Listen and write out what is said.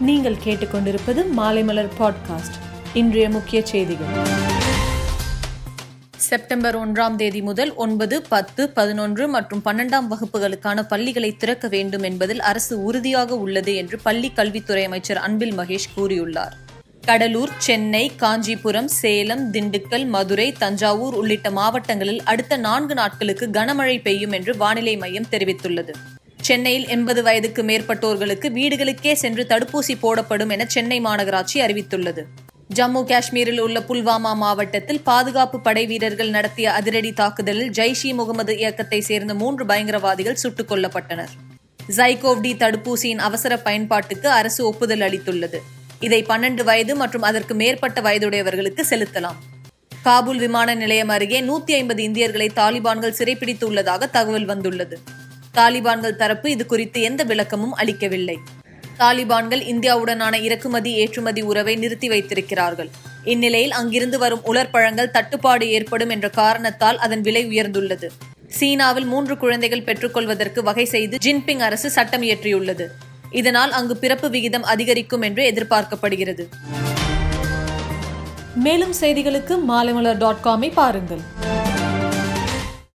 நீங்கள் கேட்டுக்கொண்டிருப்பது மாலைமலர் பாட்காஸ்ட் இன்றைய முக்கிய செய்திகள். செப்டம்பர் ஒன்றாம் தேதி முதல் ஒன்பது பத்து பதினொன்று மற்றும் பன்னெண்டாம் வகுப்புகளுக்கான பள்ளிகளை திறக்க வேண்டும் என்பதில் அரசு உறுதியாக உள்ளது என்று பள்ளி கல்வித்துறை அமைச்சர் அன்பில் மகேஷ் கூறியுள்ளார். கடலூர் சென்னை காஞ்சிபுரம் சேலம் திண்டுக்கல் மதுரை தஞ்சாவூர் உள்ளிட்ட மாவட்டங்களில் அடுத்த நான்கு நாட்களுக்கு கனமழை பெய்யும் என்று வானிலை மையம் தெரிவித்துள்ளது. சென்னையில் எண்பது வயதுக்கு மேற்பட்டோர்களுக்கு வீடுகளுக்கே சென்று தடுப்பூசி போடப்படும் என சென்னை மாநகராட்சி அறிவித்துள்ளது. ஜம்மு காஷ்மீரில் உள்ள புல்வாமா மாவட்டத்தில் பாதுகாப்பு படை வீரர்கள் நடத்திய அதிரடி தாக்குதலில் ஜெய்ஷ் இ முகமது இயக்கத்தை சேர்ந்த மூன்று பயங்கரவாதிகள் சுட்டுக் கொல்லப்பட்டனர். ஜைகோவ் டி தடுப்பூசியின் அவசர பயன்பாட்டுக்கு அரசு ஒப்புதல் அளித்துள்ளது. இதை பன்னெண்டு வயது மற்றும் அதற்கு மேற்பட்ட வயதுடையவர்களுக்கு செலுத்தலாம். காபூல் விமான நிலையம் அருகே நூத்தி ஐம்பது இந்தியர்களை தாலிபான்கள் சிறைப்பிடித்துள்ளதாக தகவல் வந்துள்ளது. தாலிபான்கள் தரப்பு இது குறித்து எந்த விளக்கமும் அளிக்கவில்லை. தாலிபான்கள் இந்தியாவுடனான இறக்குமதி ஏற்றுமதி உறவை நிறுத்தி வைத்திருக்கிறார்கள். இந்நிலையில் அங்கிருந்து வரும் உலர்பழங்கள் தட்டுப்பாடு ஏற்படும் என்ற காரணத்தால் அதன் விலை உயர்ந்துள்ளது. சீனாவில் மூன்று குழந்தைகள் பெற்றுக்கொள்வதற்கு வகை செய்து ஜின்பிங் அரசு சட்டம் இயற்றியுள்ளது. இதனால் அங்கு பிறப்பு விகிதம் அதிகரிக்கும் என்று எதிர்பார்க்கப்படுகிறது. மேலும் செய்திகளுக்கு மாலைமலர் டாட் காமை பாருங்கள்.